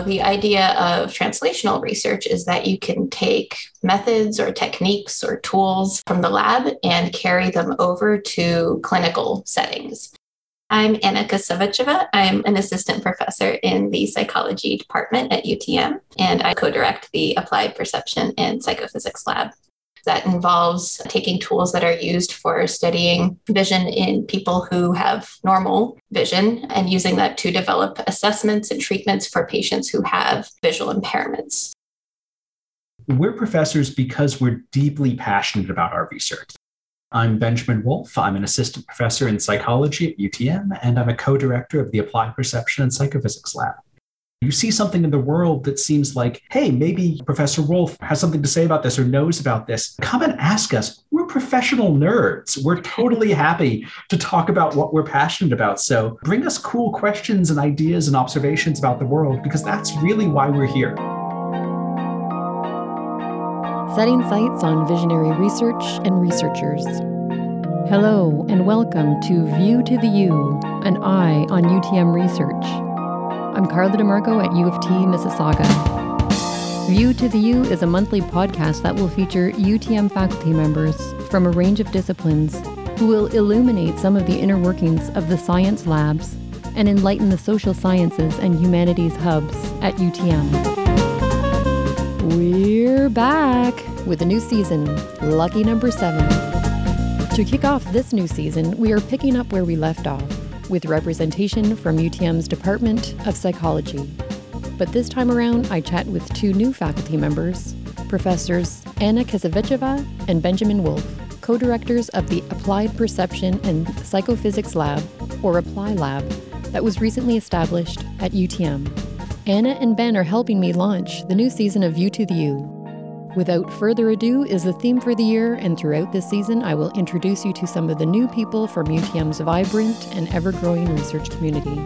The idea of translational research is that you can take methods or techniques or tools from the lab and carry them over to clinical settings. I'm Anna Kosovicheva. I'm an assistant professor in the psychology department at UTM, and I co direct the Applied Perception and Psychophysics Lab. That involves taking tools that are used for studying vision in people who have normal vision and using that to develop assessments and treatments for patients who have visual impairments. We're professors because we're deeply passionate about our research. I'm Benjamin Wolfe. I'm an assistant professor in psychology at UTM, and I'm a co director of the Applied Perception and Psychophysics Lab. You see something in the world that seems like, hey, maybe Professor Wolfe has something to say about this or knows about this. Come and ask us. We're professional nerds. We're totally happy to talk about what we're passionate about. So bring us cool questions and ideas and observations about the world because that's really why we're here setting sights on visionary research and researchers. Hello, and welcome to View to the U, an eye on UTM research. I'm Carla DeMarco at U of T, Mississauga. View to the U is a monthly podcast that will feature UTM faculty members from a range of disciplines who will illuminate some of the inner workings of the science labs and enlighten the social sciences and humanities hubs at UTM. We're back with a new season, lucky number seven. To kick off this new season, we are picking up where we left off with representation from UTM's Department of Psychology. But this time around, I chat with two new faculty members, Professors Anna Kosovicheva and Benjamin Wolfe, co directors of the Applied Perception and Psychophysics Lab, or APPLY Lab, that was recently established at UTM. Anna and Ben are helping me launch the new season of View to the U. Without further ado is the theme for the year, and throughout this season, I will introduce you to some of the new people from UTM's vibrant and ever growing research community.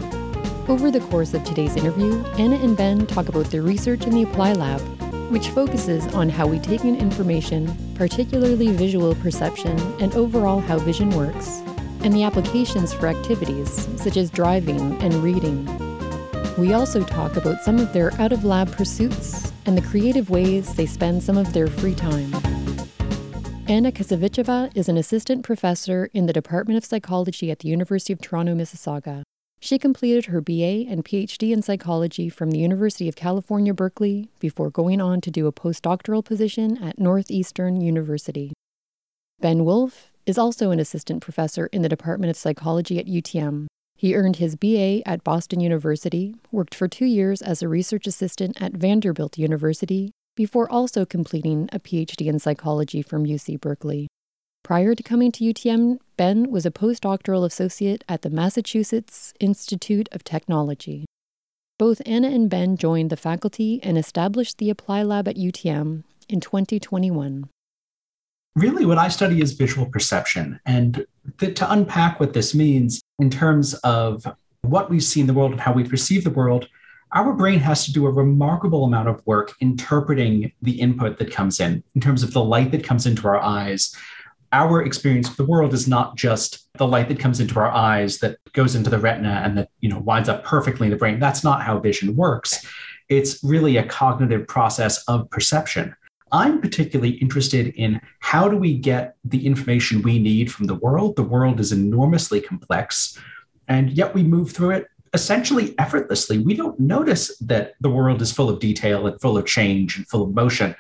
Over the course of today's interview, Anna and Ben talk about their research in the Apply Lab, which focuses on how we take in information, particularly visual perception, and overall how vision works, and the applications for activities such as driving and reading. We also talk about some of their out of lab pursuits and the creative ways they spend some of their free time. Anna Kosovicheva is an assistant professor in the Department of Psychology at the University of Toronto, Mississauga. She completed her BA and PhD in psychology from the University of California, Berkeley, before going on to do a postdoctoral position at Northeastern University. Ben Wolfe is also an assistant professor in the Department of Psychology at UTM. He earned his BA at Boston University, worked for two years as a research assistant at Vanderbilt University, before also completing a PhD in psychology from UC Berkeley. Prior to coming to UTM, Ben was a postdoctoral associate at the Massachusetts Institute of Technology. Both Anna and Ben joined the faculty and established the Apply Lab at UTM in 2021 really what I study is visual perception. And th- to unpack what this means in terms of what we see in the world and how we perceive the world, our brain has to do a remarkable amount of work interpreting the input that comes in, in terms of the light that comes into our eyes. Our experience of the world is not just the light that comes into our eyes that goes into the retina and that you know winds up perfectly in the brain. That's not how vision works. It's really a cognitive process of perception. I'm particularly interested in how do we get the information we need from the world? The world is enormously complex, and yet we move through it essentially effortlessly. We don't notice that the world is full of detail and full of change and full of motion.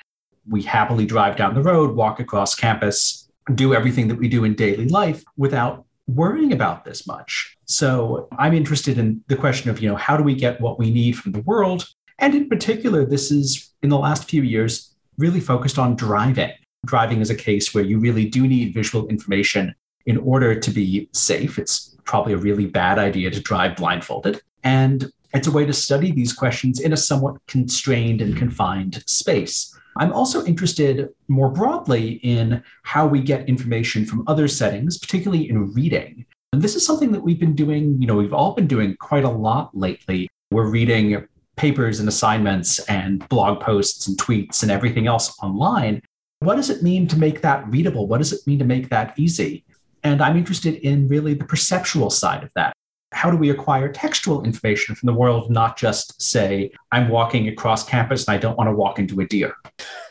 We happily drive down the road, walk across campus, do everything that we do in daily life without worrying about this much. So I'm interested in the question of, you know, how do we get what we need from the world? And in particular, this is in the last few years really focused on driving. Driving is a case where you really do need visual information in order to be safe. It's probably a really bad idea to drive blindfolded. And it's a way to study these questions in a somewhat constrained and confined space. I'm also interested more broadly in how we get information from other settings, particularly in reading. And this is something that we've been doing, you know, we've all been doing quite a lot lately. We're reading papers and assignments and blog posts and tweets and everything else online. What does it mean to make that readable? What does it mean to make that easy? And I'm interested in really the perceptual side of that. how do we acquire textual information from the world, not just say, I'm walking across campus and I don't want to walk into a deer?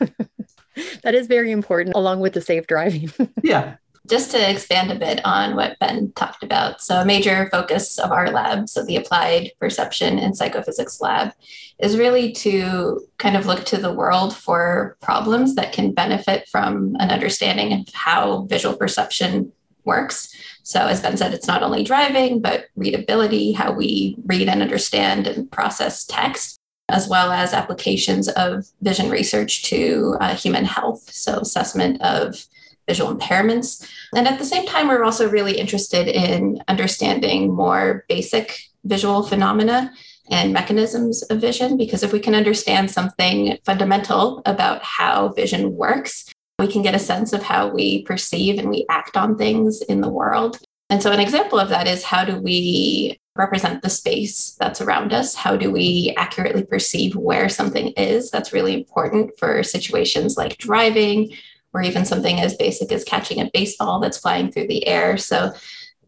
that is very important, along with the safe driving. yeah. Just to expand a bit on what Ben talked about. So, a major focus of our lab, so the Applied Perception and Psychophysics Lab, is really to kind of look to the world for problems that can benefit from an understanding of how visual perception works. So, as Ben said, it's not only driving, but readability, how we read and understand and process text, as well as applications of vision research to uh, human health. So, assessment of visual impairments. And at the same time, we're also really interested in understanding more basic visual phenomena and mechanisms of vision, because if we can understand something fundamental about how vision works, we can get a sense of how we perceive and we act on things in the world. And so, an example of that is how do we represent the space that's around us? How do we accurately perceive where something is? That's really important for situations like driving or even something as basic as catching a baseball that's flying through the air. So,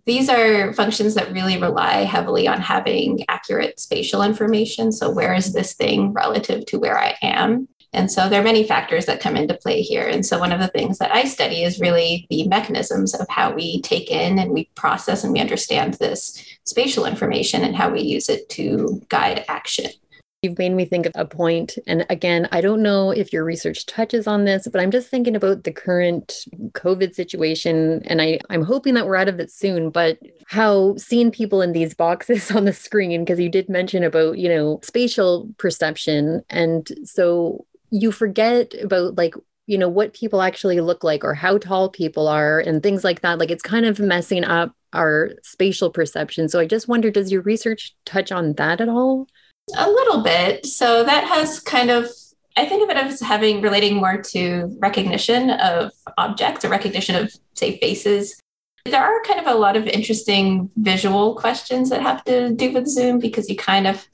these are functions that really rely heavily on having accurate spatial information. So, where is this thing relative to where I am? And so there are many factors that come into play here. And so one of the things that I study is really the mechanisms of how we take in and we process and we understand this spatial information and how we use it to guide action. You've made me think of a point, And again, I don't know if your research touches on this, but I'm just thinking about the current COVID situation. And I, I'm hoping that we're out of it soon, but how seeing people in these boxes on the screen, because you did mention about, you know, spatial perception. And so you forget about like you know what people actually look like or how tall people are and things like that like it's kind of messing up our spatial perception so i just wonder does your research touch on that at all a little bit. So that has kind of i think of it as having relating more to recognition of objects or recognition of say faces. There are kind of a lot of interesting visual questions that have to do with zoom because you kind of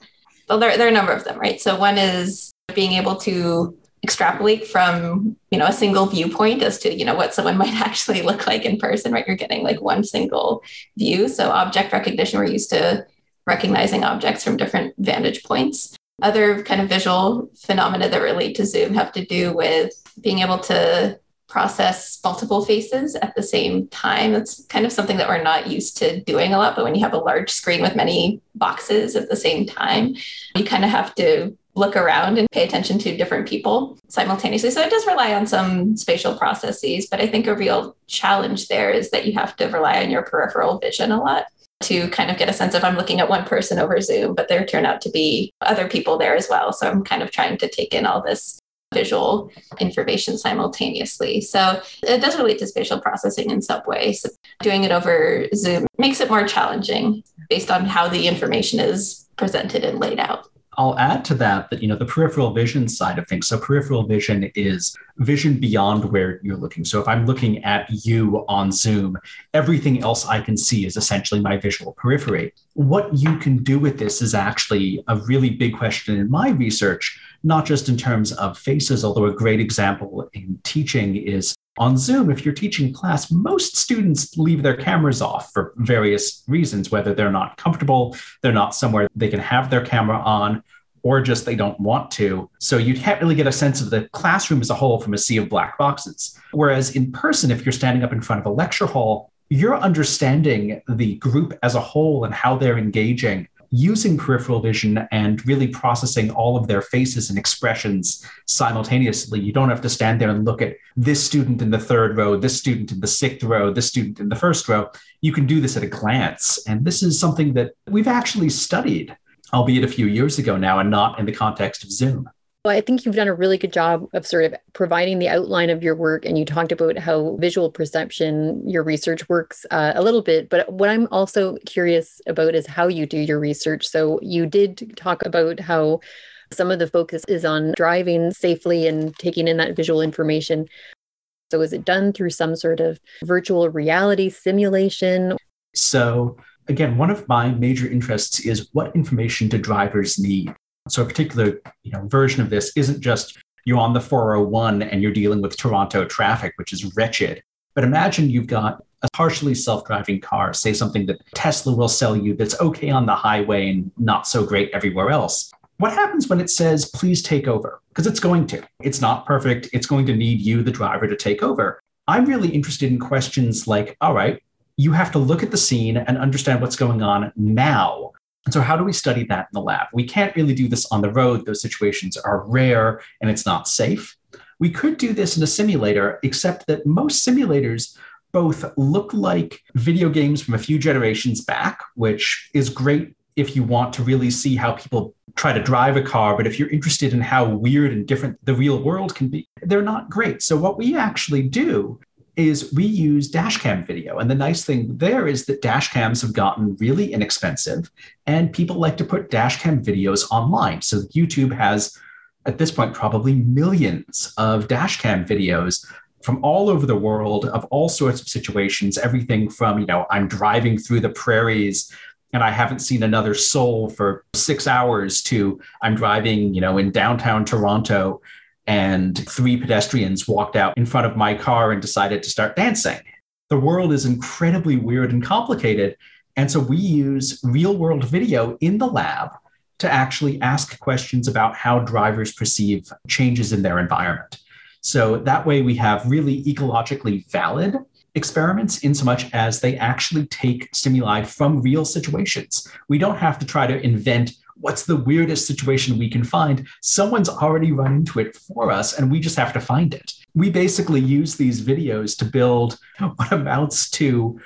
well there, there are a number of them right? So one is being able to extrapolate from you know a single viewpoint as to you know what someone might actually look like in person right? You're getting like one single view. So object recognition we're used to recognizing objects from different vantage points other kind of visual phenomena that relate to zoom have to do with being able to process multiple faces at the same time. That's kind of something that we're not used to doing a lot. But when you have a large screen with many boxes at the same time, you kind of have to look around and pay attention to different people simultaneously. So it does rely on some spatial processes, but I think a real challenge there is that you have to rely on your peripheral vision a lot to kind of get a sense of I'm looking at one person over Zoom, but there turn out to be other people there as well. So I'm kind of trying to take in all this visual information simultaneously. So it does relate to spatial processing in some ways. So doing it over Zoom makes it more challenging based on how the information is presented and laid out. I'll add to that that you know the peripheral vision side of things. So peripheral vision is vision beyond where you're looking. So if I'm looking at you on Zoom, everything else I can see is essentially my visual periphery. What you can do with this is actually a really big question in my research, not just in terms of faces, although a great example in teaching is on Zoom, if you're teaching class, most students leave their cameras off for various reasons, whether they're not comfortable, they're not somewhere they can have their camera on, or just they don't want to. So you can't really get a sense of the classroom as a whole from a sea of black boxes. Whereas in person, if you're standing up in front of a lecture hall, you're understanding the group as a whole and how they're engaging using peripheral vision and really processing all of their faces and expressions simultaneously. You don't have to stand there and look at this student in the third row, this student in the sixth row, this student in the first row. You can do this at a glance. And this is something that we've actually studied, albeit a few years ago now, and not in the context of Zoom. I think you've done a really good job of sort of providing the outline of your work. And you talked about how visual perception, your research works uh, a little bit. But what I'm also curious about is how you do your research. So you did talk about how some of the focus is on driving safely and taking in that visual information. So is it done through some sort of virtual reality simulation? So, again, one of my major interests is what information do drivers need? So a particular you know, version of this isn't just you're on the 401 and you're dealing with Toronto traffic, which is wretched. But imagine you've got a partially self-driving car, say something that Tesla will sell you that's okay on the highway and not so great everywhere else. What happens when it says, please take over? Because it's going to. It's not perfect. It's going to need you, the driver, to take over. I'm really interested in questions like, all right, you have to look at the scene and understand what's going on now. And so, how do we study that in the lab? We can't really do this on the road. Those situations are rare and it's not safe. We could do this in a simulator, except that most simulators both look like video games from a few generations back, which is great if you want to really see how people try to drive a car. But if you're interested in how weird and different the real world can be, they're not great. So, what we actually do is we use dashcam video. And the nice thing there is that dashcams have gotten really inexpensive and people like to put dashcam videos online. So YouTube has, at this point, probably millions of dashcam videos from all over the world of all sorts of situations, everything from, you know, I'm driving through the prairies and I haven't seen another soul for six hours to I'm driving, you know, in downtown Toronto and three pedestrians walked out in front of my car and decided to start dancing. The world is incredibly weird and complicated. And so we use real world video in the lab to actually ask questions about how drivers perceive changes in their environment. So that way we have really ecologically valid experiments in so much as they actually take stimuli from real situations. We don't have to try to invent what's the weirdest situation we can find. Someone's already run into it for us, and we just have to find it. We basically use these videos to build what amounts to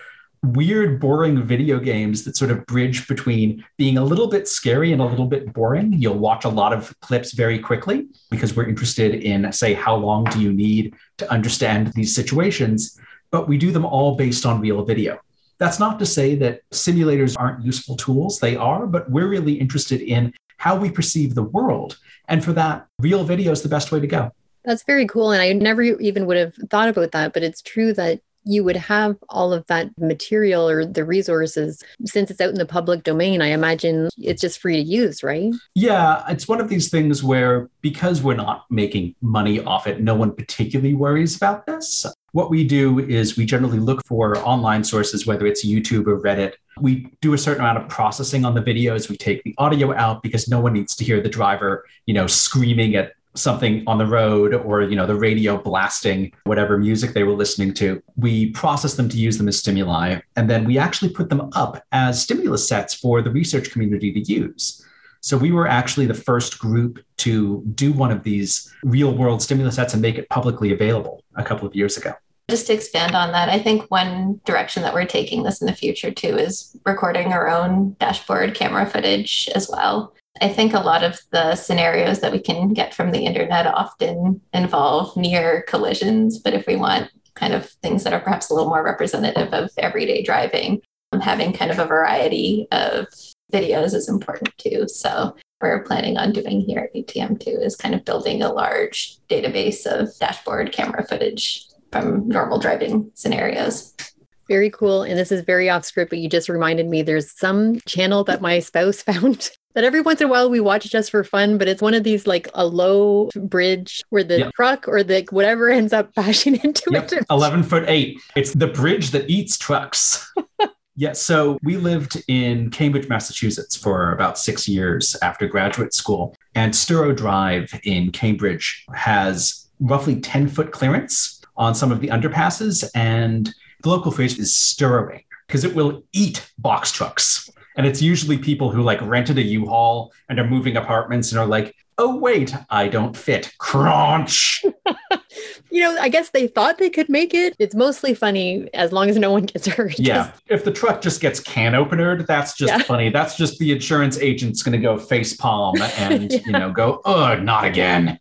weird, boring video games that sort of bridge between being a little bit scary and a little bit boring. You'll watch a lot of clips very quickly because we're interested in, say, how long do you need to understand these situations? But we do them all based on real video. That's not to say that simulators aren't useful tools, they are, but we're really interested in how we perceive the world. And for that, real video is the best way to go. That's very cool. And I never even would have thought about that, but it's true that you would have all of that material or the resources since it's out in the public domain i imagine it's just free to use right? Yeah it's one of these things where because we're not making money off it no one particularly worries about this. What we do is we generally look for online sources whether it's youtube or reddit. We do a certain amount of processing on the videos. We take the audio out because no one needs to hear the driver you know screaming at something on the road or you know the radio blasting whatever music they were listening to we process them to use them as stimuli. And then we actually put them up as stimulus sets for the research community to use. So we were actually the first group to do one of these real world stimulus sets and make it publicly available a couple of years ago. Just to expand on that, I think one direction that we're taking this in the future too is recording our own dashboard camera footage as well. I think a lot of the scenarios that we can get from the internet often involve near collisions. But if we want kind of things that are perhaps a little more representative of everyday driving, um, having kind of a variety of videos is important too. So we're planning on doing here at UTM too is kind of building a large database of dashboard camera footage from normal driving scenarios. Very cool. And this is very off script, but you just reminded me there's some channel that my spouse found that every once in a while we watch just for fun, but it's one of these like a low bridge where the yep. truck or the whatever ends up bashing into yep. it. 11 foot eight. It's the bridge that eats trucks. yeah. So we lived in Cambridge, Massachusetts for about six years after graduate school. And Storrow Drive in Cambridge has roughly 10 foot clearance on some of the underpasses. And the local phrase is storrowing because it will eat box trucks. And it's usually people who like rented a U-Haul and are moving apartments and are like, oh, wait, I don't fit. Crunch. you know, I guess they thought they could make it. It's mostly funny as long as no one gets hurt. Yeah. If the truck just gets can openered, that's just yeah. funny. That's just the insurance agent's going to go face palm and, yeah. you know, go, oh, not again.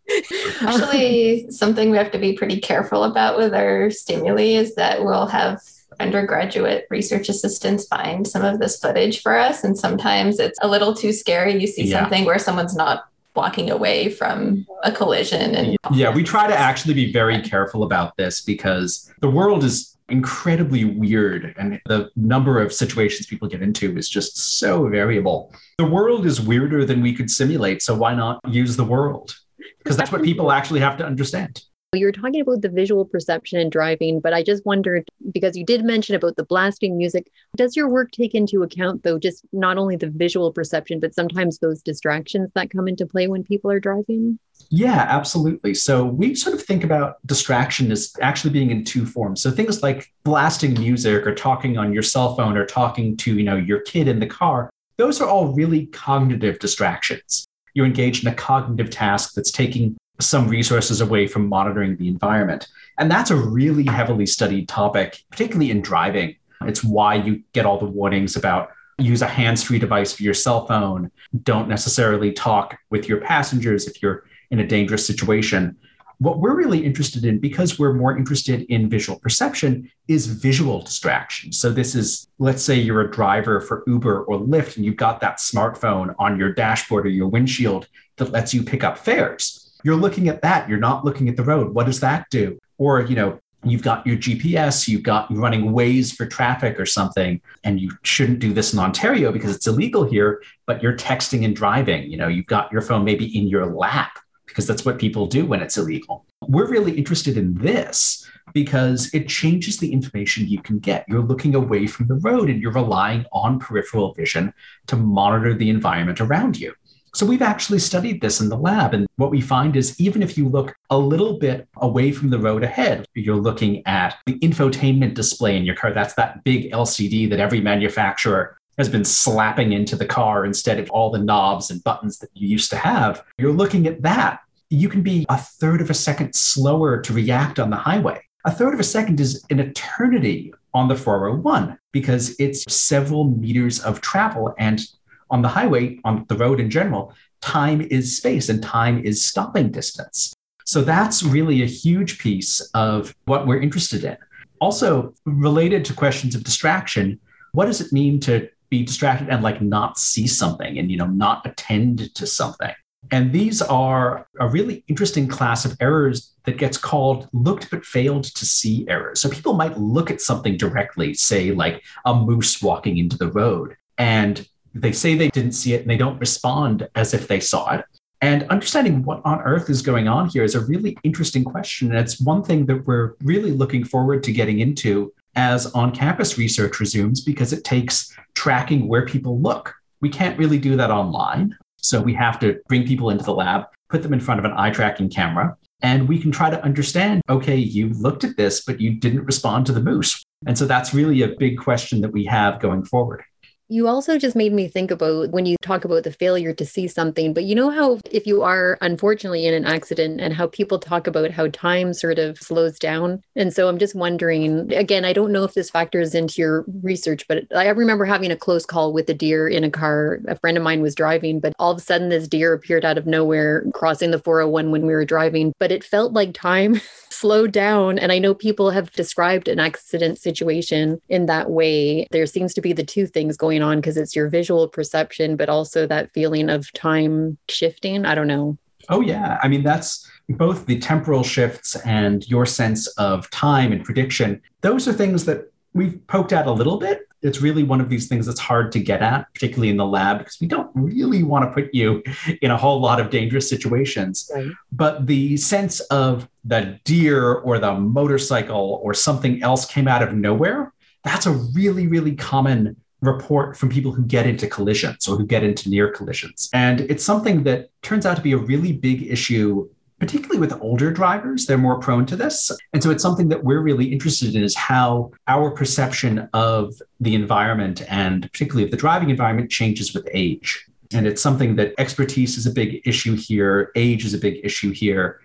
Actually, something we have to be pretty careful about with our stimuli is that we'll have undergraduate research assistants find some of this footage for us. And sometimes it's a little too scary. You see yeah. something where someone's not walking away from a collision and yeah we try to actually be very careful about this because the world is incredibly weird and the number of situations people get into is just so variable the world is weirder than we could simulate so why not use the world because that's what people actually have to understand You were talking about the visual perception and driving, but I just wondered because you did mention about the blasting music. Does your work take into account, though, just not only the visual perception, but sometimes those distractions that come into play when people are driving? Yeah, absolutely. So we sort of think about distraction as actually being in two forms. So things like blasting music or talking on your cell phone or talking to, you know, your kid in the car, those are all really cognitive distractions. You're engaged in a cognitive task that's taking some resources away from monitoring the environment. And that's a really heavily studied topic, particularly in driving. It's why you get all the warnings about use a hands free device for your cell phone, don't necessarily talk with your passengers if you're in a dangerous situation. What we're really interested in, because we're more interested in visual perception, is visual distraction. So, this is, let's say you're a driver for Uber or Lyft, and you've got that smartphone on your dashboard or your windshield that lets you pick up fares you're looking at that. You're not looking at the road. What does that do? Or, you know, you've got your GPS, you've got you're running Waze for traffic or something, and you shouldn't do this in Ontario because it's illegal here, but you're texting and driving. You know, you've got your phone maybe in your lap because that's what people do when it's illegal. We're really interested in this because it changes the information you can get. You're looking away from the road and you're relying on peripheral vision to monitor the environment around you. So we've actually studied this in the lab. And what we find is even if you look a little bit away from the road ahead, you're looking at the infotainment display in your car. That's that big LCD that every manufacturer has been slapping into the car instead of all the knobs and buttons that you used to have. You're looking at that. You can be a third of a second slower to react on the highway. A third of a second is an eternity on the 401 because it's several meters of travel. And on the highway, on the road in general, time is space and time is stopping distance. So that's really a huge piece of what we're interested in. Also, related to questions of distraction, what does it mean to be distracted and like not see something and you know not attend to something? And these are a really interesting class of errors that gets called looked but failed to see errors. So people might look at something directly, say like a moose walking into the road, and they say they didn't see it and they don't respond as if they saw it. And understanding what on earth is going on here is a really interesting question. And it's one thing that we're really looking forward to getting into as on campus research resumes because it takes tracking where people look. We can't really do that online. So we have to bring people into the lab, put them in front of an eye tracking camera, and we can try to understand okay, you looked at this, but you didn't respond to the moose. And so that's really a big question that we have going forward. You also just made me think about when you talk about the failure to see something, but you know how if you are unfortunately in an accident and how people talk about how time sort of slows down. And so I'm just wondering again, I don't know if this factors into your research, but I remember having a close call with a deer in a car. A friend of mine was driving, but all of a sudden this deer appeared out of nowhere crossing the 401 when we were driving, but it felt like time slowed down. And I know people have described an accident situation in that way. There seems to be the two things going on because it's your visual perception, but also that feeling of time shifting. I don't know. Oh, yeah. I mean, that's both the temporal shifts and your sense of time and prediction. Those are things that we've poked at a little bit it's really one of these things that's hard to get at, particularly in the lab, because we don't really want to put you in a whole lot of dangerous situations. Right. But the sense of the deer or the motorcycle or something else came out of nowhere, that's a really, really common report from people who get into collisions or who get into near collisions. And it's something that turns out to be a really big issue particularly with older drivers, they're more prone to this. And so it's something that we're really interested in is how our perception of the environment and particularly of the driving environment changes with age. And it's something that expertise is a big issue here, age is a big issue here.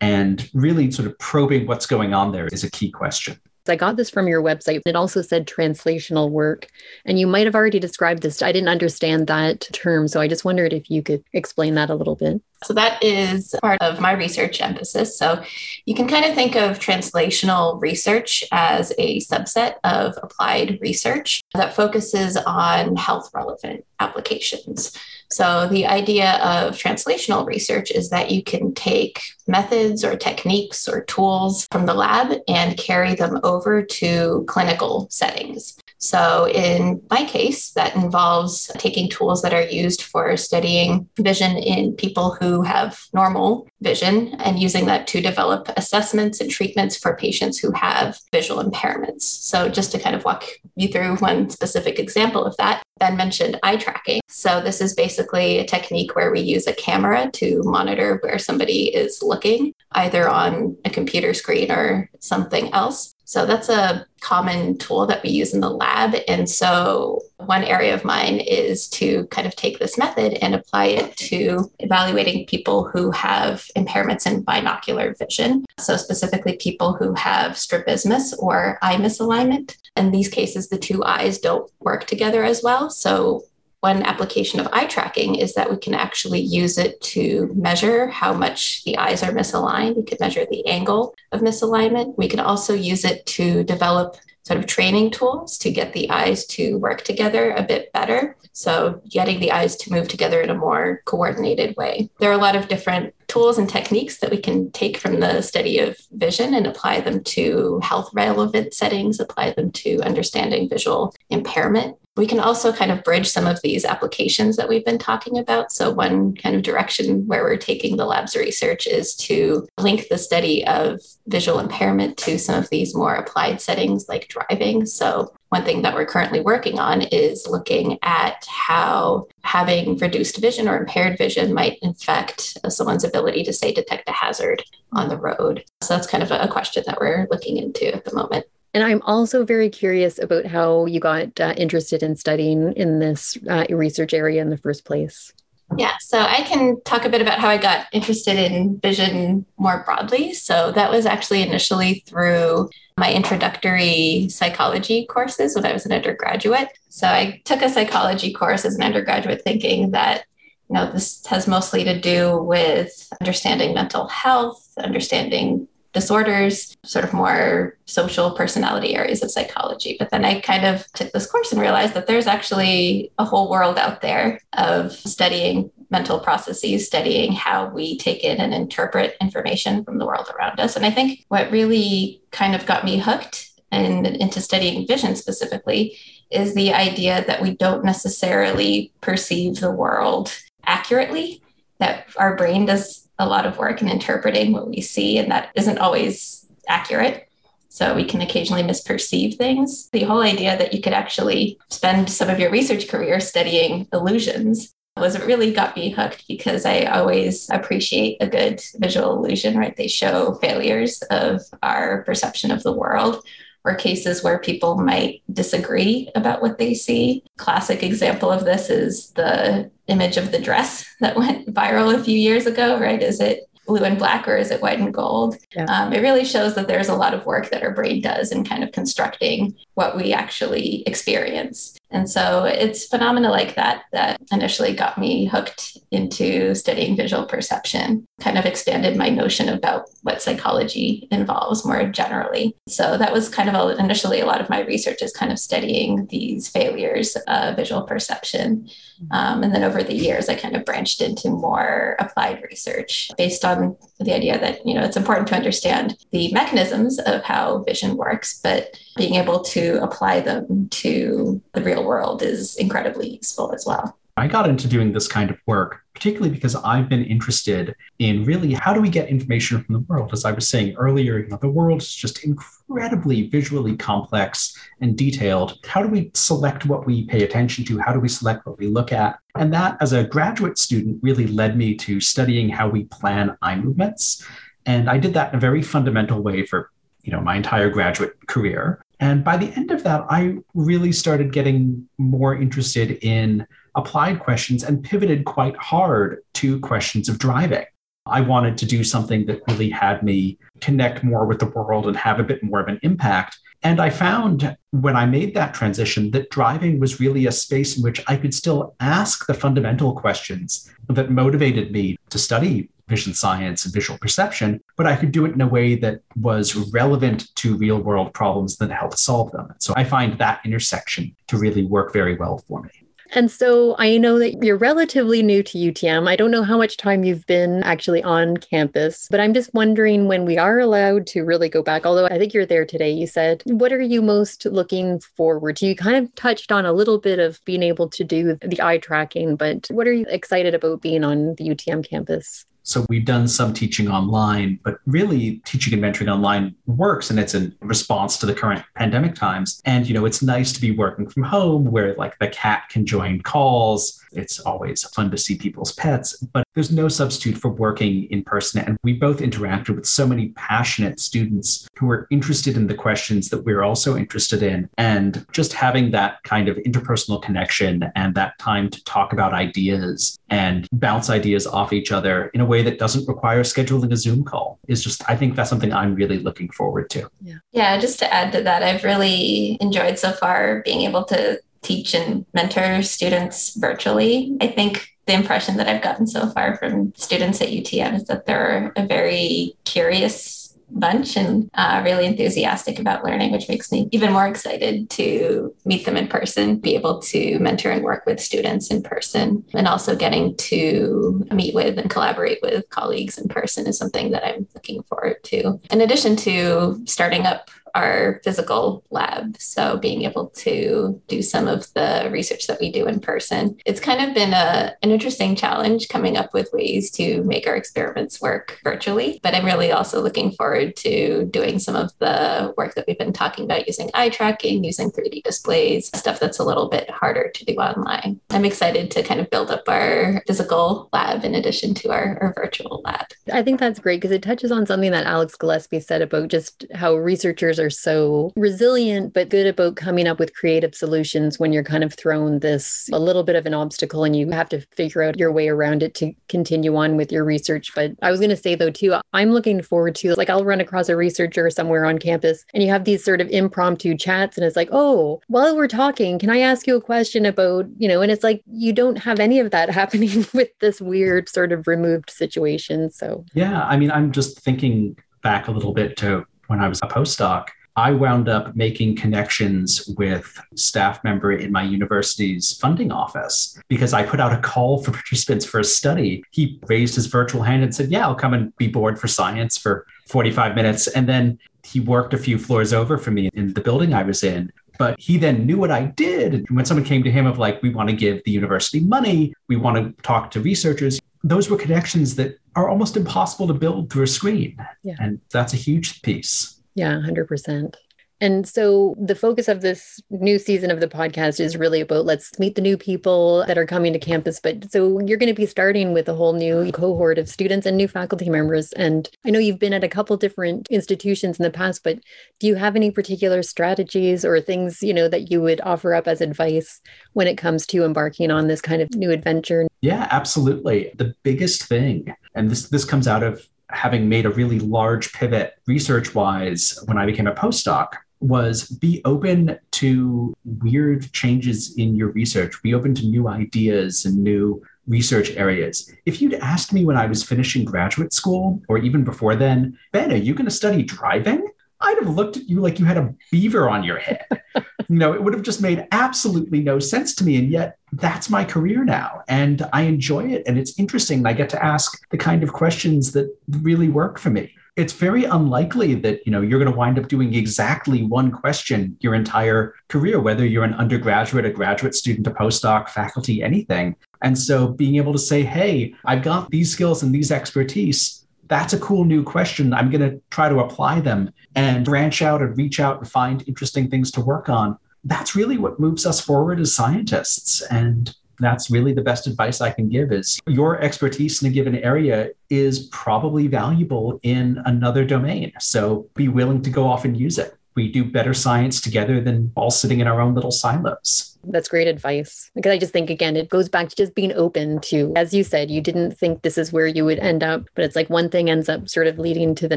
And really sort of probing what's going on there is a key question. I got this from your website. It also said translational work. And you might have already described this. I didn't understand that term. So I just wondered if you could explain that a little bit. So that is part of my research emphasis. So you can kind of think of translational research as a subset of applied research that focuses on health relevant applications. So, the idea of translational research is that you can take methods or techniques or tools from the lab and carry them over to clinical settings. So, in my case, that involves taking tools that are used for studying vision in people who have normal vision and using that to develop assessments and treatments for patients who have visual impairments. So, just to kind of walk you through one specific example of that, Ben mentioned eye tracking. So, this is basically a technique where we use a camera to monitor where somebody is looking, either on a computer screen or something else. So that's a common tool that we use in the lab. And so one area of mine is to kind of take this method and apply it to evaluating people who have impairments in binocular vision. So specifically people who have strabismus or eye misalignment. In these cases, the two eyes don't work together as well. So one application of eye tracking is that we can actually use it to measure how much the eyes are misaligned. We can measure the angle of misalignment. We can also use it to develop sort of training tools to get the eyes to work together a bit better. So, getting the eyes to move together in a more coordinated way. There are a lot of different tools and techniques that we can take from the study of vision and apply them to health relevant settings, apply them to understanding visual impairment. We can also kind of bridge some of these applications that we've been talking about. So, one kind of direction where we're taking the lab's research is to link the study of visual impairment to some of these more applied settings like driving. So, one thing that we're currently working on is looking at how having reduced vision or impaired vision might affect someone's ability to, say, detect a hazard on the road. So, that's kind of a question that we're looking into at the moment. And I'm also very curious about how you got uh, interested in studying in this uh, research area in the first place. Yeah, so I can talk a bit about how I got interested in vision more broadly. So that was actually initially through my introductory psychology courses when I was an undergraduate. So I took a psychology course as an undergraduate thinking that you know this has mostly to do with understanding mental health, understanding disorders, sort of more social personality areas of psychology. But then I kind of took this course and realized that there's actually a whole world out there of studying mental processes, studying how we take in and interpret information from the world around us. And I think what really kind of got me hooked and into studying vision specifically is the idea that we don't necessarily perceive the world accurately, that our brain does a lot of work in interpreting what we see, and that isn't always accurate. So we can occasionally misperceive things. The whole idea that you could actually spend some of your research career studying illusions was it really got me hooked because I always appreciate a good visual illusion, right? They show failures of our perception of the world or cases where people might disagree about what they see. Classic example of this is the image of the dress that went viral a few years ago, right? Is it blue and black or is it white and gold? Yeah. Um, it really shows that there's a lot of work that our brain does in kind of constructing what we actually experience. And so it's phenomena like that that initially got me hooked into studying visual perception, kind of expanded my notion about what psychology involves more generally. So that was kind of a, initially a lot of my research is kind of studying these failures of visual perception. Um, and then over the years, I kind of branched into more applied research based on the idea that, you know, it's important to understand the mechanisms of how vision works, but being able to apply them to the real world is incredibly useful as well. I got into doing this kind of work, particularly because I've been interested in really how do we get information from the world? As I was saying earlier, you know, the world is just incredibly visually complex and detailed. How do we select what we pay attention to? How do we select what we look at? And that, as a graduate student, really led me to studying how we plan eye movements. And I did that in a very fundamental way for you know my entire graduate career and by the end of that i really started getting more interested in applied questions and pivoted quite hard to questions of driving i wanted to do something that really had me connect more with the world and have a bit more of an impact and I found when I made that transition that driving was really a space in which I could still ask the fundamental questions that motivated me to study vision science and visual perception, but I could do it in a way that was relevant to real world problems that helped solve them. So I find that intersection to really work very well for me. And so I know that you're relatively new to UTM. I don't know how much time you've been actually on campus, but I'm just wondering when we are allowed to really go back, although I think you're there today, you said, what are you most looking forward to? You kind of touched on a little bit of being able to do the eye tracking, but what are you excited about being on the UTM campus? So we've done some teaching online, but really teaching and mentoring online works and it's in response to the current pandemic times. And, you know, it's nice to be working from home where like the cat can join calls. It's always fun to see people's pets, but there's no substitute for working in person. And we both interacted with so many passionate students who were interested in the questions that we we're also interested in. And just having that kind of interpersonal connection and that time to talk about ideas and bounce ideas off each other in a way way that doesn't require scheduling a Zoom call is just, I think that's something I'm really looking forward to. Yeah. Yeah. Just to add to that, I've really enjoyed so far being able to teach and mentor students virtually. I think the impression that I've gotten so far from students at UTM is that they're a very curious bunch and uh, really enthusiastic about learning, which makes me even more excited to meet them in person, be able to mentor and work with students in person, and also getting to meet with and collaborate with colleagues in person is something that I'm looking forward to. In addition to starting up our physical lab. So being able to do some of the research that we do in person. It's kind of been a, an interesting challenge coming up with ways to make our experiments work virtually. But I'm really also looking forward to doing some of the work that we've been talking about using eye tracking, using 3D displays, stuff that's a little bit harder to do online. I'm excited to kind of build up our physical lab in addition to our, our virtual lab. I think that's great because it touches on something that Alex Gillespie said about just how researchers are are so resilient, but good about coming up with creative solutions when you're kind of thrown this a little bit of an obstacle and you have to figure out your way around it to continue on with your research. But I was going to say, though, too, I'm looking forward to like I'll run across a researcher somewhere on campus and you have these sort of impromptu chats, and it's like, oh, while we're talking, can I ask you a question about, you know, and it's like you don't have any of that happening with this weird sort of removed situation. So, yeah, I mean, I'm just thinking back a little bit to when I was a postdoc I wound up making connections with staff member in my university's funding office because I put out a call for participants for a study. He raised his virtual hand and said, "Yeah, I'll come and be bored for science for 45 minutes." And then he worked a few floors over from me in the building I was in. But he then knew what I did. And when someone came to him of like, we want to give the university money, we want to talk to researchers, those were connections that are almost impossible to build through a screen. Yeah. And that's a huge piece. Yeah, 100%. And so the focus of this new season of the podcast is really about let's meet the new people that are coming to campus. But so you're going to be starting with a whole new cohort of students and new faculty members. And I know you've been at a couple different institutions in the past, but do you have any particular strategies or things, you know, that you would offer up as advice when it comes to embarking on this kind of new adventure? Yeah, absolutely. The biggest thing, and this this comes out of having made a really large pivot research wise when I became a postdoc was be open to weird changes in your research, be open to new ideas and new research areas. If you'd asked me when I was finishing graduate school or even before then, Ben, are you going to study driving? I'd have looked at you like you had a beaver on your head. you know, it would have just made absolutely no sense to me. And yet that's my career now. And I enjoy it. And it's interesting. I get to ask the kind of questions that really work for me. It's very unlikely that, you know, you're going to wind up doing exactly one question your entire career, whether you're an undergraduate, a graduate student, a postdoc, faculty, anything. And so being able to say, hey, I've got these skills and these expertise that's a cool new question. I'm going to try to apply them and branch out and reach out and find interesting things to work on. That's really what moves us forward as scientists. And that's really the best advice I can give is your expertise in a given area is probably valuable in another domain. So be willing to go off and use it we do better science together than all sitting in our own little silos. That's great advice. Because I just think, again, it goes back to just being open to, as you said, you didn't think this is where you would end up, but it's like one thing ends up sort of leading to the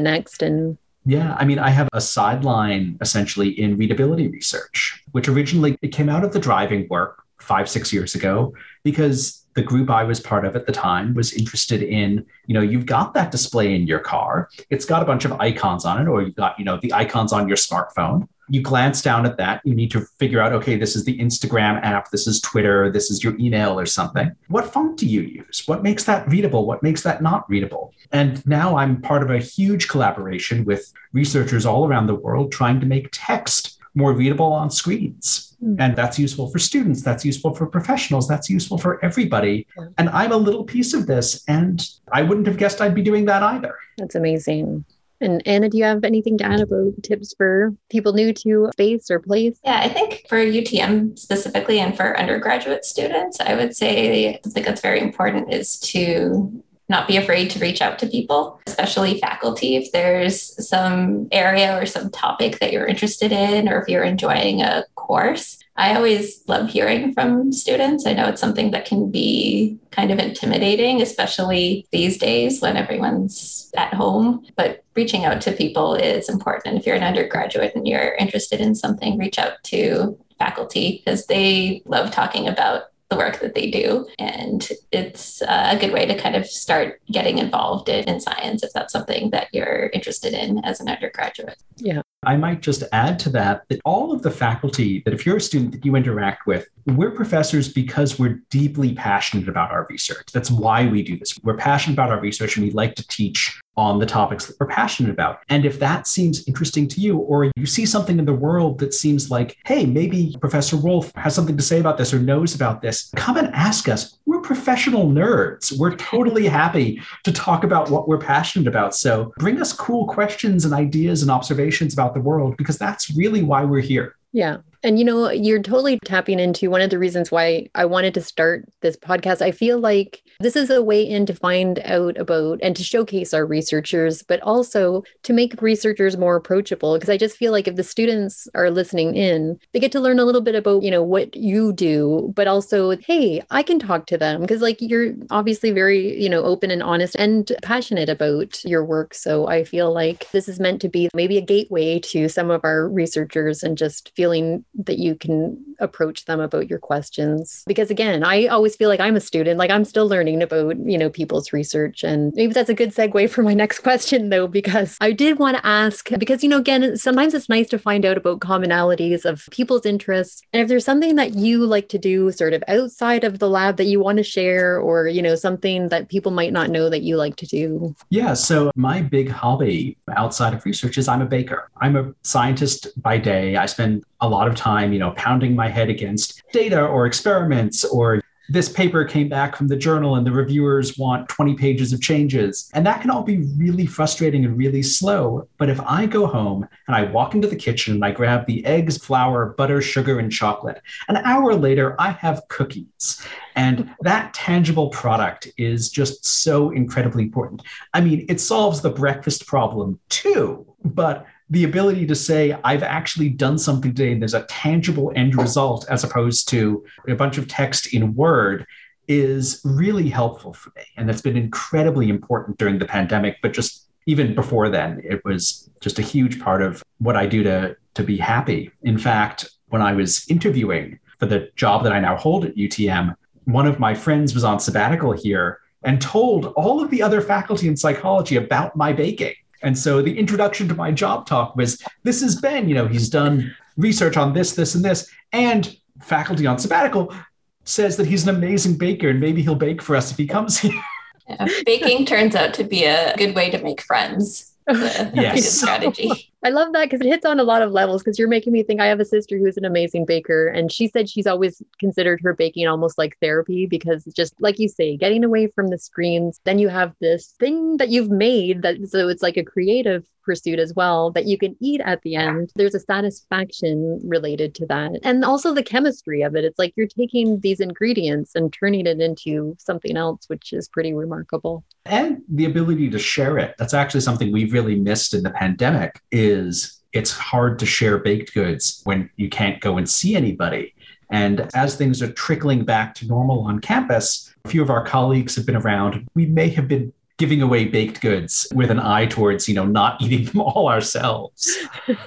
next. And yeah, I mean, I have a sideline essentially in readability research, which originally it came out of the driving work five, six years ago, because the group I was part of at the time was interested in, you know, you've got that display in your car. It's got a bunch of icons on it, or you've got, you know, the icons on your smartphone. You glance down at that. You need to figure out, okay, this is the Instagram app, this is Twitter, this is your email or something. What font do you use? What makes that readable? What makes that not readable? And now I'm part of a huge collaboration with researchers all around the world trying to make text more readable on screens. Mm. And that's useful for students, that's useful for professionals, that's useful for everybody. And I'm a little piece of this, and I wouldn't have guessed I'd be doing that either. That's amazing. And Anna, do you have anything to add about tips for people new to space or place? Yeah, I think for UTM specifically and for undergraduate students, I would say something that's very important is to not be afraid to reach out to people, especially faculty. If there's some area or some topic that you're interested in, or if you're enjoying a course, I always love hearing from students. I know it's something that can be kind of intimidating, especially these days when everyone's at home. But reaching out to people is important. If you're an undergraduate and you're interested in something, reach out to faculty because they love talking about the work that they do. And it's a good way to kind of start getting involved in, in science if that's something that you're interested in as an undergraduate. Yeah. I might just add to that that all of the faculty that if you're a student that you interact with, we're professors because we're deeply passionate about our research. That's why we do this. We're passionate about our research and we like to teach on the topics that we're passionate about. And if that seems interesting to you, or you see something in the world that seems like, hey, maybe Professor Wolfe has something to say about this or knows about this, come and ask us. We're professional nerds. We're totally happy to talk about what we're passionate about. So bring us cool questions and ideas and observations about the world because that's really why we're here. Yeah. And you know, you're totally tapping into one of the reasons why I wanted to start this podcast. I feel like this is a way in to find out about and to showcase our researchers, but also to make researchers more approachable. Because I just feel like if the students are listening in, they get to learn a little bit about, you know, what you do, but also, hey, I can talk to them. Because like you're obviously very, you know, open and honest and passionate about your work. So I feel like this is meant to be maybe a gateway to some of our researchers and just feeling that you can approach them about your questions. Because again i always feel like i'm a student like i'm still learning about you know people's research. And maybe that's a good segue for my next question though because i did want to ask because you know again sometimes it's nice to find out about commonalities of people's interests. And if there's something that you like to do sort of outside of the lab that you want to share or you know something that people might not know that you like to do. Yeah so my big hobby outside of research is i'm a baker. I'm a scientist by day. I spend a lot of time, you know, pounding my head against data or experiments or this paper came back from the journal and the reviewers want 20 pages of changes. And that can all be really frustrating and really slow. But if I go home and I walk into the kitchen and I grab the eggs, flour, butter, sugar, and chocolate, an hour later, I have cookies. And that tangible product is just so incredibly important. I mean, it solves the breakfast problem too, but the ability to say i've actually done something today and there's a tangible end result as opposed to a bunch of text in word is really helpful for me. And that's been incredibly important during the pandemic but just even before then it was just a huge part of what i do to to be happy. In fact when i was interviewing for the job that i now hold at utm one of my friends was on sabbatical here and told all of the other faculty in psychology about my baking and so the introduction to my job talk was this is Ben, you know, he's done research on this, this, and this. And faculty on sabbatical says that he's an amazing baker and maybe he'll bake for us if he comes here. Yeah, baking turns out to be a good way to make friends. yes. strategy. I love that because it hits on a lot of levels. Because you're making me think I have a sister who's an amazing baker, and she said she's always considered her baking almost like therapy because just like you say, getting away from the screens, then you have this thing that you've made that so it's like a creative pursuit as well that you can eat at the end. There's a satisfaction related to that, and also the chemistry of it. It's like you're taking these ingredients and turning it into something else, which is pretty remarkable. And the ability to share it. That's actually something we've really missed in the pandemic. Is is it's hard to share baked goods when you can't go and see anybody. And as things are trickling back to normal on campus, a few of our colleagues have been around. We may have been giving away baked goods with an eye towards, you know, not eating them all ourselves.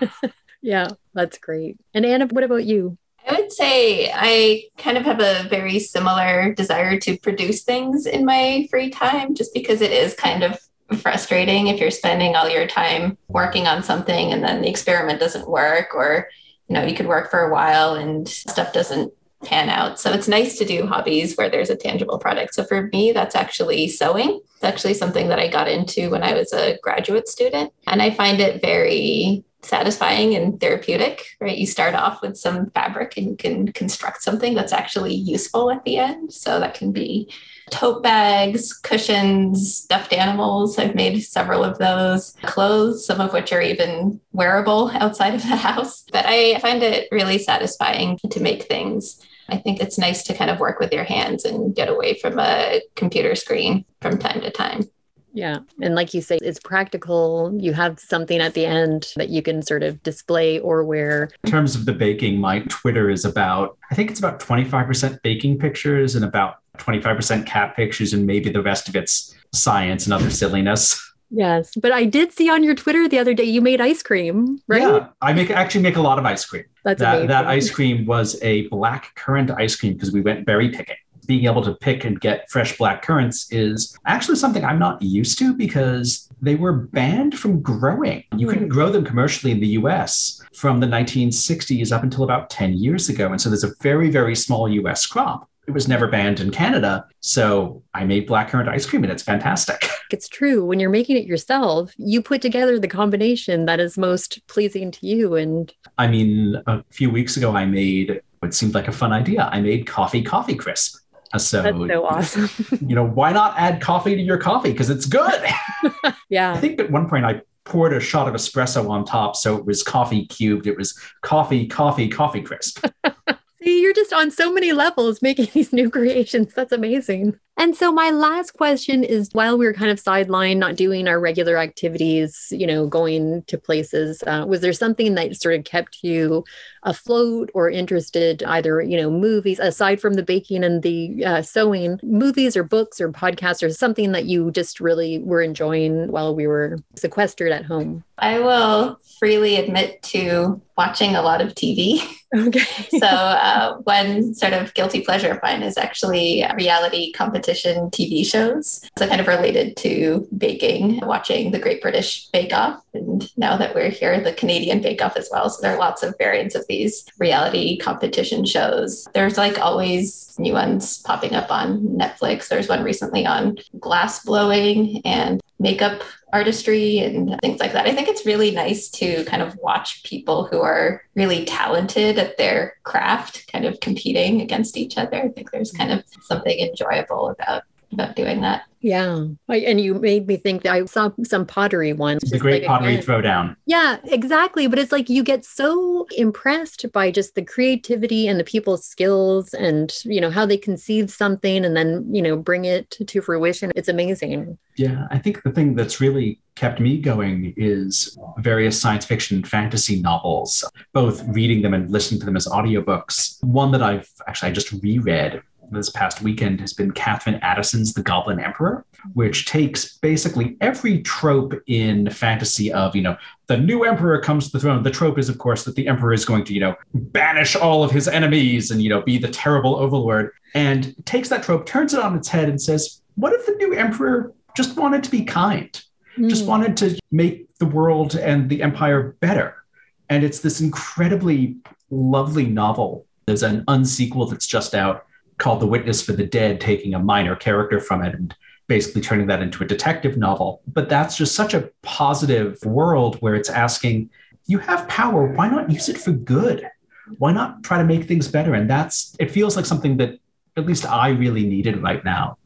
yeah, that's great. And Anna, what about you? I would say I kind of have a very similar desire to produce things in my free time just because it is kind of frustrating if you're spending all your time working on something and then the experiment doesn't work or you know you could work for a while and stuff doesn't pan out so it's nice to do hobbies where there's a tangible product so for me that's actually sewing it's actually something that i got into when i was a graduate student and i find it very satisfying and therapeutic, right? You start off with some fabric and you can construct something that's actually useful at the end. So that can be tote bags, cushions, stuffed animals. I've made several of those, clothes, some of which are even wearable outside of the house. But I find it really satisfying to make things. I think it's nice to kind of work with your hands and get away from a computer screen from time to time. Yeah. And like you say, it's practical. You have something at the end that you can sort of display or wear. In terms of the baking, my Twitter is about, I think it's about 25% baking pictures and about 25% cat pictures, and maybe the rest of it's science and other silliness. Yes, but I did see on your Twitter the other day you made ice cream, right? Yeah, I make actually make a lot of ice cream. That's that, amazing. that ice cream was a black currant ice cream because we went berry picking being able to pick and get fresh black currants is actually something I'm not used to because they were banned from growing. You couldn't grow them commercially in the US from the 1960s up until about 10 years ago. And so there's a very, very small US crop. It was never banned in Canada. So I made blackcurrant ice cream and it's fantastic. It's true. When you're making it yourself, you put together the combination that is most pleasing to you. And I mean, a few weeks ago, I made what seemed like a fun idea. I made coffee coffee crisp. So that's so awesome. you know, why not add coffee to your coffee? Because it's good. yeah. I think at one point I poured a shot of espresso on top. So it was coffee cubed. It was coffee, coffee, coffee crisp. See, you're just on so many levels making these new creations. That's amazing. And so my last question is while we were kind of sidelined, not doing our regular activities, you know, going to places, uh, was there something that sort of kept you afloat or interested, either, you know, movies, aside from the baking and the uh, sewing, movies or books or podcasts or something that you just really were enjoying while we were sequestered at home? I will freely admit to watching a lot of TV. Okay. so, uh, one sort of guilty pleasure of mine is actually reality competition TV shows. So, kind of related to baking, watching the Great British Bake Off. And now that we're here, the Canadian Bake Off as well. So, there are lots of variants of these reality competition shows. There's like always new ones popping up on Netflix. There's one recently on glass blowing and makeup artistry and things like that. I think it's really nice to kind of watch people who are really talented at their craft kind of competing against each other. I think there's kind of something enjoyable about about doing that. Yeah. And you made me think that I saw some pottery once. The great like pottery throwdown. Yeah, exactly. But it's like you get so impressed by just the creativity and the people's skills and, you know, how they conceive something and then, you know, bring it to fruition. It's amazing. Yeah. I think the thing that's really kept me going is various science fiction fantasy novels, both reading them and listening to them as audiobooks. One that I've actually I just reread this past weekend has been Katherine Addison's The Goblin Emperor, which takes basically every trope in fantasy of, you know, the new emperor comes to the throne. The trope is, of course, that the emperor is going to, you know, banish all of his enemies and, you know, be the terrible overlord, and takes that trope, turns it on its head, and says, what if the new emperor just wanted to be kind, mm. just wanted to make the world and the empire better? And it's this incredibly lovely novel. There's an unsequel that's just out called The Witness for the Dead, taking a minor character from it and basically turning that into a detective novel. But that's just such a positive world where it's asking, you have power, why not use it for good? Why not try to make things better? And that's, it feels like something that at least I really needed right now.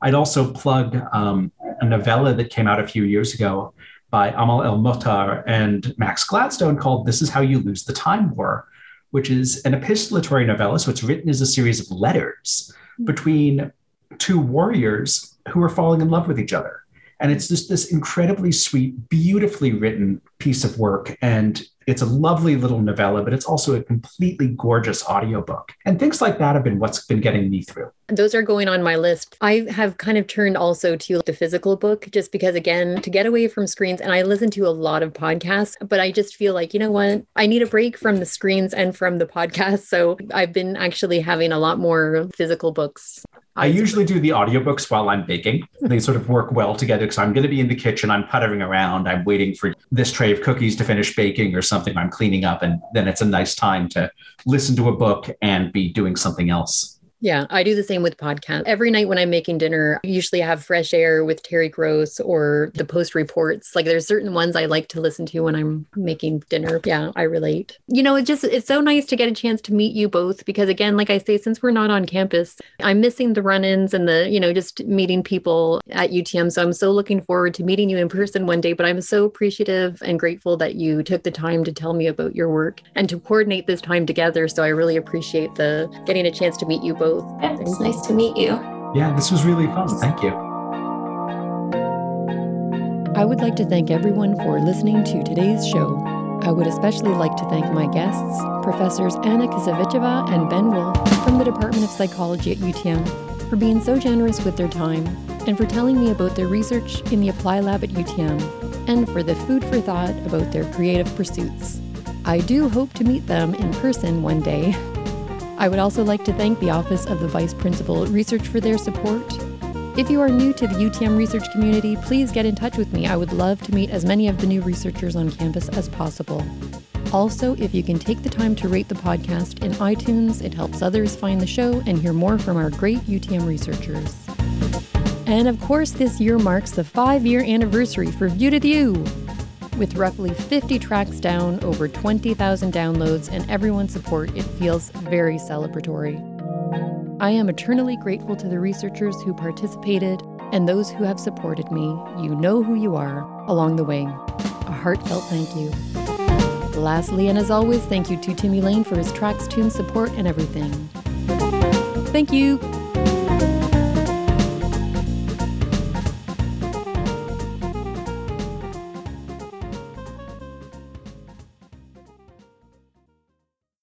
I'd also plug um, a novella that came out a few years ago by Amal El Mohtar and Max Gladstone called This Is How You Lose the Time War, which is an epistolatory novella. So it's written as a series of letters hmm. between two warriors who are falling in love with each other. And it's just this incredibly sweet, beautifully written piece of work. And it's a lovely little novella, but it's also a completely gorgeous audiobook. And things like that have been what's been getting me through. Those are going on my list. I have kind of turned also to the physical book just because, again, to get away from screens, and I listen to a lot of podcasts, but I just feel like, you know what? I need a break from the screens and from the podcast. So I've been actually having a lot more physical books I usually do the audiobooks while I'm baking. They sort of work well together because I'm going to be in the kitchen, I'm puttering around, I'm waiting for this tray of cookies to finish baking or something I'm cleaning up. And then it's a nice time to listen to a book and be doing something else. Yeah, I do the same with podcasts. Every night when I'm making dinner, I usually have Fresh Air with Terry Gross or the Post Reports. Like there's certain ones I like to listen to when I'm making dinner. Yeah, I relate. You know, it just it's so nice to get a chance to meet you both because again, like I say, since we're not on campus, I'm missing the run-ins and the, you know, just meeting people at UTM. So I'm so looking forward to meeting you in person one day. But I'm so appreciative and grateful that you took the time to tell me about your work and to coordinate this time together. So I really appreciate the getting a chance to meet you both both. Yeah, it's nice to meet you. Yeah, this was really fun. Thank you. I would like to thank everyone for listening to today's show. I would especially like to thank my guests, Professors Anna Kosovicheva and Ben Wolfe from the Department of Psychology at UTM, for being so generous with their time and for telling me about their research in the Apply Lab at UTM, and for the food for thought about their creative pursuits. I do hope to meet them in person one day. I would also like to thank the Office of the Vice Principal Research for their support. If you are new to the UTM research community, please get in touch with me. I would love to meet as many of the new researchers on campus as possible. Also, if you can take the time to rate the podcast in iTunes, it helps others find the show and hear more from our great UTM researchers. And of course, this year marks the five year anniversary for View to U. With roughly 50 tracks down, over 20,000 downloads, and everyone's support, it feels very celebratory. I am eternally grateful to the researchers who participated and those who have supported me. You know who you are along the way. A heartfelt thank you. Lastly, and as always, thank you to Timmy Lane for his tracks, tune support, and everything. Thank you.